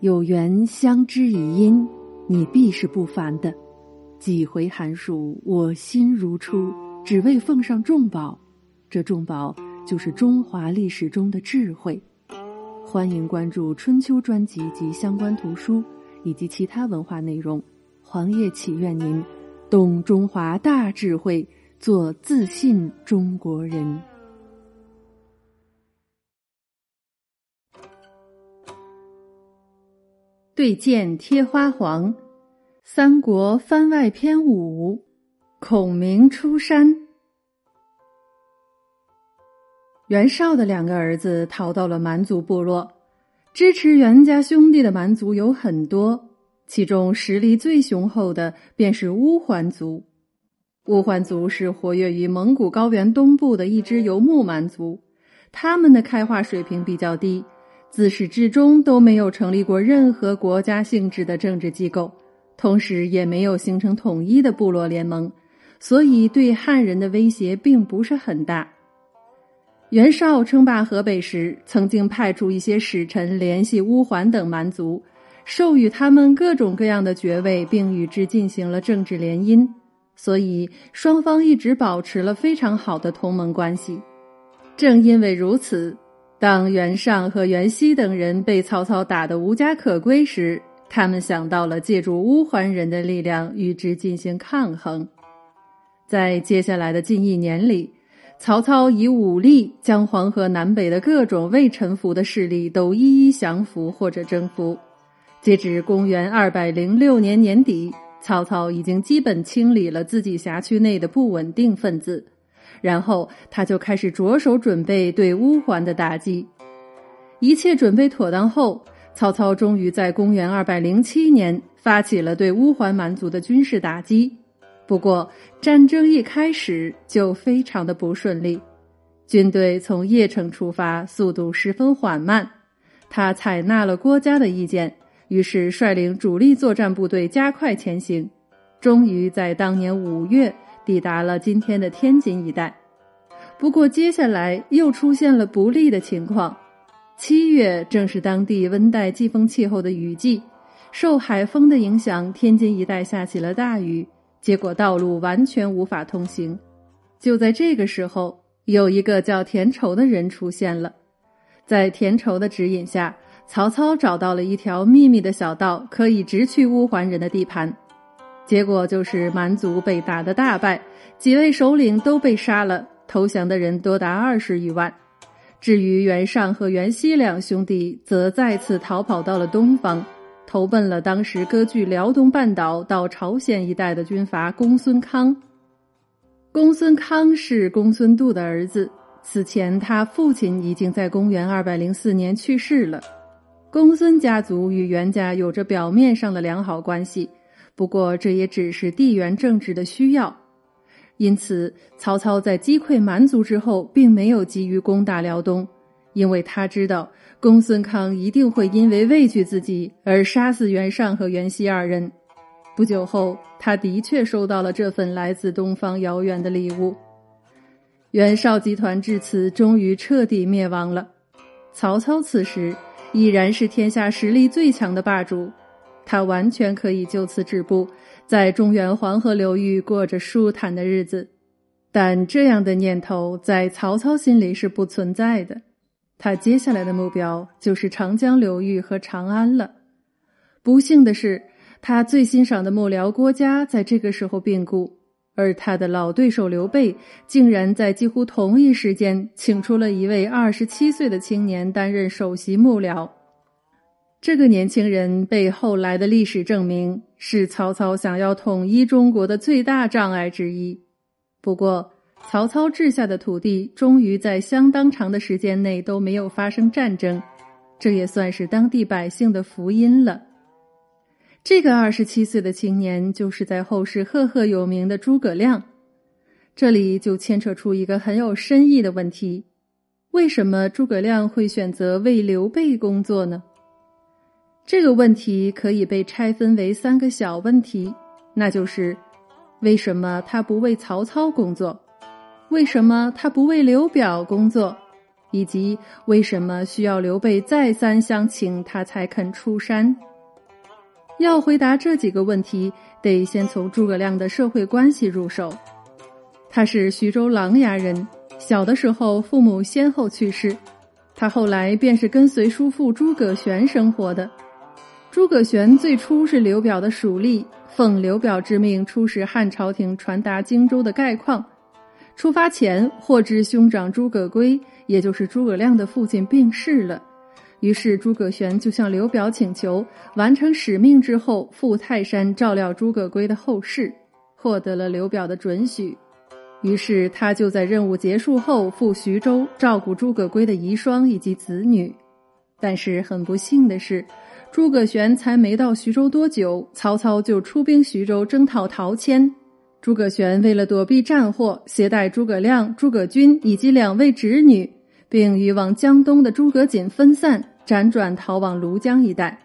有缘相知以因，你必是不凡的。几回寒暑，我心如初，只为奉上重宝。这重宝就是中华历史中的智慧。欢迎关注春秋专辑及相关图书以及其他文化内容。黄叶祈愿您懂中华大智慧，做自信中国人。对剑贴花黄。三国番外篇五：孔明出山。袁绍的两个儿子逃到了蛮族部落，支持袁家兄弟的蛮族有很多，其中实力最雄厚的便是乌桓族。乌桓族是活跃于蒙古高原东部的一支游牧蛮族，他们的开化水平比较低，自始至终都没有成立过任何国家性质的政治机构。同时，也没有形成统一的部落联盟，所以对汉人的威胁并不是很大。袁绍称霸河北时，曾经派出一些使臣联系乌桓等蛮族，授予他们各种各样的爵位，并与之进行了政治联姻，所以双方一直保持了非常好的同盟关系。正因为如此，当袁尚和袁熙等人被曹操打得无家可归时，他们想到了借助乌桓人的力量与之进行抗衡，在接下来的近一年里，曹操以武力将黄河南北的各种未臣服的势力都一一降服或者征服。截至公元二百零六年年底，曹操已经基本清理了自己辖区内的不稳定分子，然后他就开始着手准备对乌桓的打击。一切准备妥当后。曹操终于在公元二百零七年发起了对乌桓蛮族的军事打击，不过战争一开始就非常的不顺利，军队从邺城出发，速度十分缓慢。他采纳了郭嘉的意见，于是率领主力作战部队加快前行，终于在当年五月抵达了今天的天津一带。不过接下来又出现了不利的情况。七月正是当地温带季风气候的雨季，受海风的影响，天津一带下起了大雨，结果道路完全无法通行。就在这个时候，有一个叫田畴的人出现了，在田畴的指引下，曹操找到了一条秘密的小道，可以直去乌桓人的地盘。结果就是蛮族被打得大败，几位首领都被杀了，投降的人多达二十余万。至于袁尚和袁熙两兄弟，则再次逃跑到了东方，投奔了当时割据辽东半岛到朝鲜一带的军阀公孙康。公孙康是公孙度的儿子，此前他父亲已经在公元二百零四年去世了。公孙家族与袁家有着表面上的良好关系，不过这也只是地缘政治的需要。因此，曹操在击溃蛮族之后，并没有急于攻打辽东，因为他知道公孙康一定会因为畏惧自己而杀死袁尚和袁熙二人。不久后，他的确收到了这份来自东方遥远的礼物。袁绍集团至此终于彻底灭亡了。曹操此时依然是天下实力最强的霸主。他完全可以就此止步，在中原黄河流域过着舒坦的日子，但这样的念头在曹操心里是不存在的。他接下来的目标就是长江流域和长安了。不幸的是，他最欣赏的幕僚郭嘉在这个时候病故，而他的老对手刘备竟然在几乎同一时间请出了一位二十七岁的青年担任首席幕僚。这个年轻人被后来的历史证明是曹操想要统一中国的最大障碍之一。不过，曹操治下的土地终于在相当长的时间内都没有发生战争，这也算是当地百姓的福音了。这个二十七岁的青年就是在后世赫赫有名的诸葛亮。这里就牵扯出一个很有深意的问题：为什么诸葛亮会选择为刘备工作呢？这个问题可以被拆分为三个小问题，那就是：为什么他不为曹操工作？为什么他不为刘表工作？以及为什么需要刘备再三相请他才肯出山。要回答这几个问题，得先从诸葛亮的社会关系入手。他是徐州琅琊人，小的时候父母先后去世，他后来便是跟随叔父诸葛玄生活的。诸葛玄最初是刘表的属吏，奉刘表之命出使汉朝廷，传达荆州的概况。出发前获知兄长诸葛圭，也就是诸葛亮的父亲病逝了，于是诸葛玄就向刘表请求完成使命之后赴泰山照料诸葛圭的后事，获得了刘表的准许。于是他就在任务结束后赴徐州照顾诸葛圭的遗孀以及子女。但是很不幸的是。诸葛玄才没到徐州多久，曹操就出兵徐州征讨陶谦。诸葛玄为了躲避战祸，携带诸葛亮、诸葛均以及两位侄女，并与往江东的诸葛瑾分散，辗转逃往庐江一带。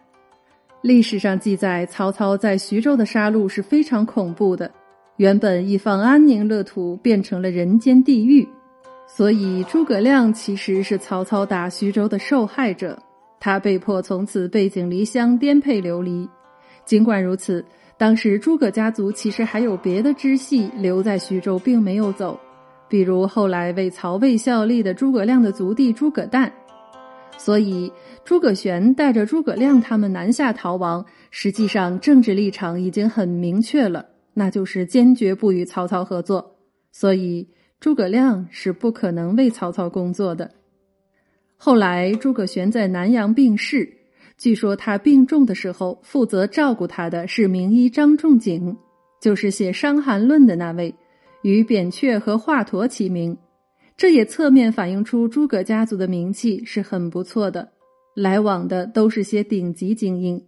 历史上记载，曹操在徐州的杀戮是非常恐怖的。原本一方安宁乐土，变成了人间地狱。所以，诸葛亮其实是曹操打徐州的受害者。他被迫从此背井离乡，颠沛流离。尽管如此，当时诸葛家族其实还有别的支系留在徐州，并没有走。比如后来为曹魏效力的诸葛亮的族弟诸葛诞。所以，诸葛玄带着诸葛亮他们南下逃亡，实际上政治立场已经很明确了，那就是坚决不与曹操合作。所以，诸葛亮是不可能为曹操工作的。后来，诸葛玄在南阳病逝。据说他病重的时候，负责照顾他的是名医张仲景，就是写《伤寒论》的那位，与扁鹊和华佗齐名。这也侧面反映出诸葛家族的名气是很不错的，来往的都是些顶级精英。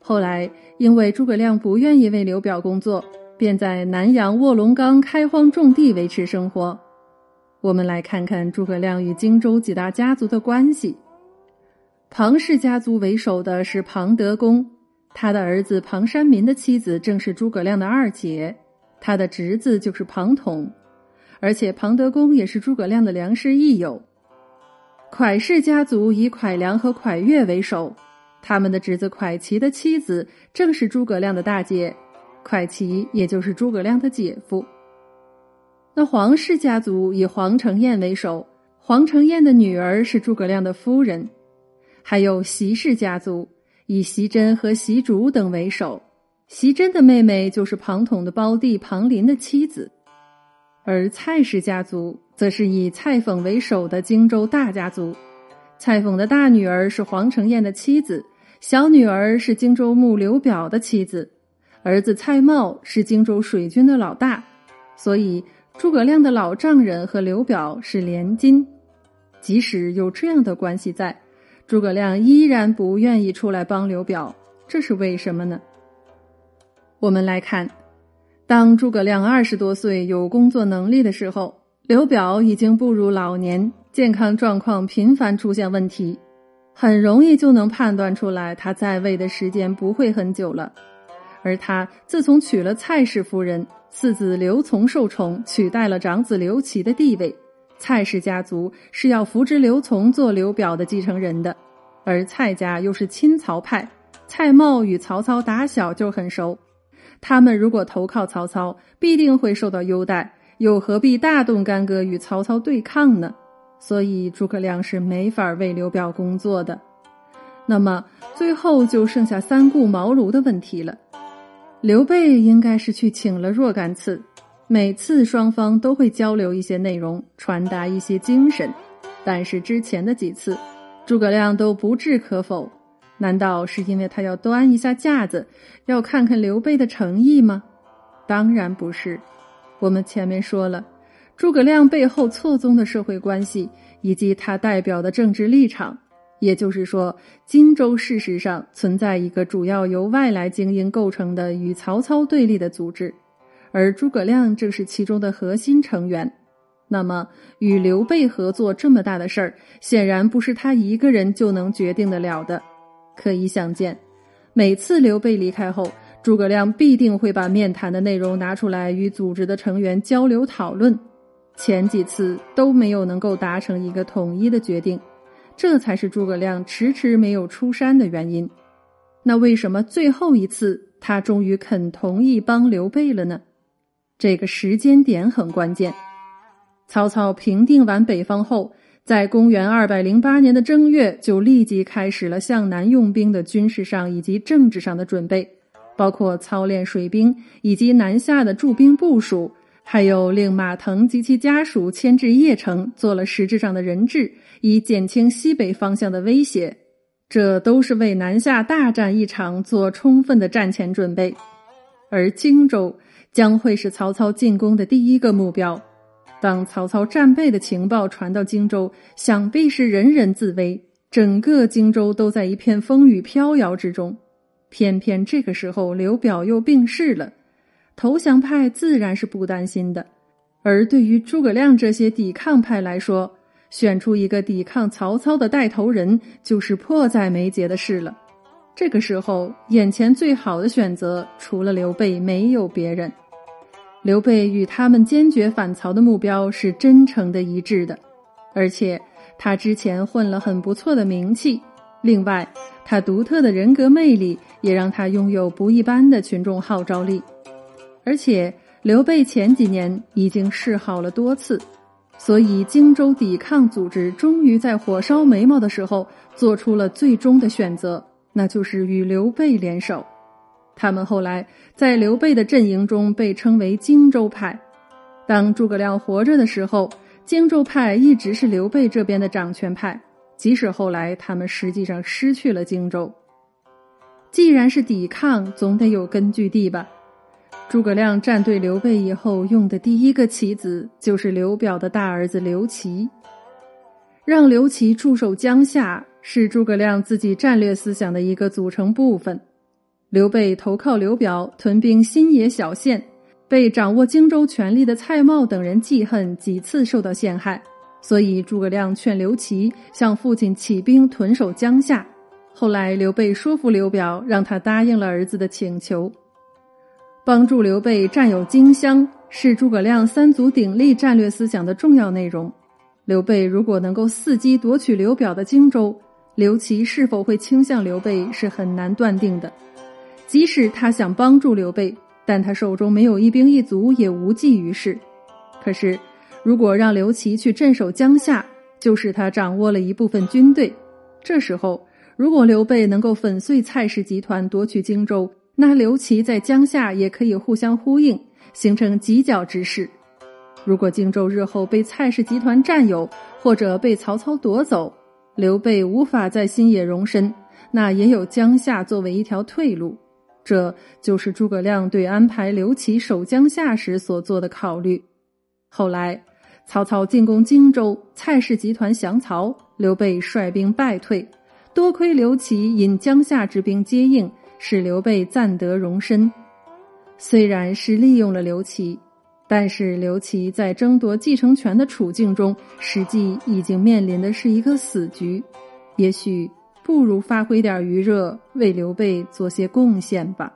后来，因为诸葛亮不愿意为刘表工作，便在南阳卧龙岗开荒种地维持生活。我们来看看诸葛亮与荆州几大家族的关系。庞氏家族为首的是庞德公，他的儿子庞山民的妻子正是诸葛亮的二姐，他的侄子就是庞统，而且庞德公也是诸葛亮的良师益友。蒯氏家族以蒯良和蒯越为首，他们的侄子蒯齐的妻子正是诸葛亮的大姐，蒯齐也就是诸葛亮的姐夫。那黄氏家族以黄承彦为首，黄承彦的女儿是诸葛亮的夫人，还有席氏家族以席珍和席竹等为首，席珍的妹妹就是庞统的胞弟庞林的妻子，而蔡氏家族则是以蔡讽为首的荆州大家族，蔡讽的大女儿是黄承彦的妻子，小女儿是荆州牧刘表的妻子，儿子蔡瑁是荆州水军的老大，所以。诸葛亮的老丈人和刘表是连襟，即使有这样的关系在，诸葛亮依然不愿意出来帮刘表，这是为什么呢？我们来看，当诸葛亮二十多岁有工作能力的时候，刘表已经步入老年，健康状况频繁出现问题，很容易就能判断出来他在位的时间不会很久了。而他自从娶了蔡氏夫人。次子刘琮受宠，取代了长子刘琦的地位。蔡氏家族是要扶植刘琮做刘表的继承人的，而蔡家又是亲曹派。蔡瑁与曹操打小就很熟，他们如果投靠曹操，必定会受到优待，又何必大动干戈与曹操对抗呢？所以诸葛亮是没法为刘表工作的。那么最后就剩下三顾茅庐的问题了。刘备应该是去请了若干次，每次双方都会交流一些内容，传达一些精神。但是之前的几次，诸葛亮都不置可否。难道是因为他要端一下架子，要看看刘备的诚意吗？当然不是。我们前面说了，诸葛亮背后错综的社会关系，以及他代表的政治立场。也就是说，荆州事实上存在一个主要由外来精英构成的与曹操对立的组织，而诸葛亮正是其中的核心成员。那么，与刘备合作这么大的事儿，显然不是他一个人就能决定得了的。可以想见，每次刘备离开后，诸葛亮必定会把面谈的内容拿出来与组织的成员交流讨论。前几次都没有能够达成一个统一的决定，这才是诸葛亮迟迟没有出山的原因。那为什么最后一次他终于肯同意帮刘备了呢？这个时间点很关键。曹操平定完北方后，在公元二百零八年的正月，就立即开始了向南用兵的军事上以及政治上的准备，包括操练水兵以及南下的驻兵部署，还有令马腾及其家属迁至邺城，做了实质上的人质，以减轻西北方向的威胁。这都是为南下大战一场做充分的战前准备，而荆州将会是曹操进攻的第一个目标。当曹操战备的情报传到荆州，想必是人人自危，整个荆州都在一片风雨飘摇之中。偏偏这个时候，刘表又病逝了，投降派自然是不担心的。而对于诸葛亮这些抵抗派来说，选出一个抵抗曹操的带头人，就是迫在眉睫的事了。这个时候，眼前最好的选择，除了刘备，没有别人。刘备与他们坚决反曹的目标是真诚的一致的，而且他之前混了很不错的名气。另外，他独特的人格魅力也让他拥有不一般的群众号召力。而且，刘备前几年已经示好了多次。所以，荆州抵抗组织终于在火烧眉毛的时候做出了最终的选择，那就是与刘备联手。他们后来在刘备的阵营中被称为荆州派。当诸葛亮活着的时候，荆州派一直是刘备这边的掌权派，即使后来他们实际上失去了荆州。既然是抵抗，总得有根据地吧。诸葛亮站队刘备以后，用的第一个棋子就是刘表的大儿子刘琦。让刘琦驻守江夏，是诸葛亮自己战略思想的一个组成部分。刘备投靠刘表，屯兵新野小县，被掌握荆州权力的蔡瑁等人记恨，几次受到陷害。所以诸葛亮劝刘琦向父亲起兵屯守江夏。后来刘备说服刘表，让他答应了儿子的请求。帮助刘备占有荆襄，是诸葛亮三足鼎立战略思想的重要内容。刘备如果能够伺机夺取刘表的荆州，刘琦是否会倾向刘备是很难断定的。即使他想帮助刘备，但他手中没有一兵一卒，也无济于事。可是，如果让刘琦去镇守江夏，就是他掌握了一部分军队。这时候，如果刘备能够粉碎蔡氏集团，夺取荆州，那刘琦在江夏也可以互相呼应，形成犄角之势。如果荆州日后被蔡氏集团占有，或者被曹操夺走，刘备无法在新野容身，那也有江夏作为一条退路。这就是诸葛亮对安排刘琦守江夏时所做的考虑。后来，曹操进攻荆州，蔡氏集团降曹，刘备率兵败退，多亏刘琦引江夏之兵接应。使刘备暂得容身，虽然是利用了刘琦，但是刘琦在争夺继承权的处境中，实际已经面临的是一个死局。也许不如发挥点余热，为刘备做些贡献吧。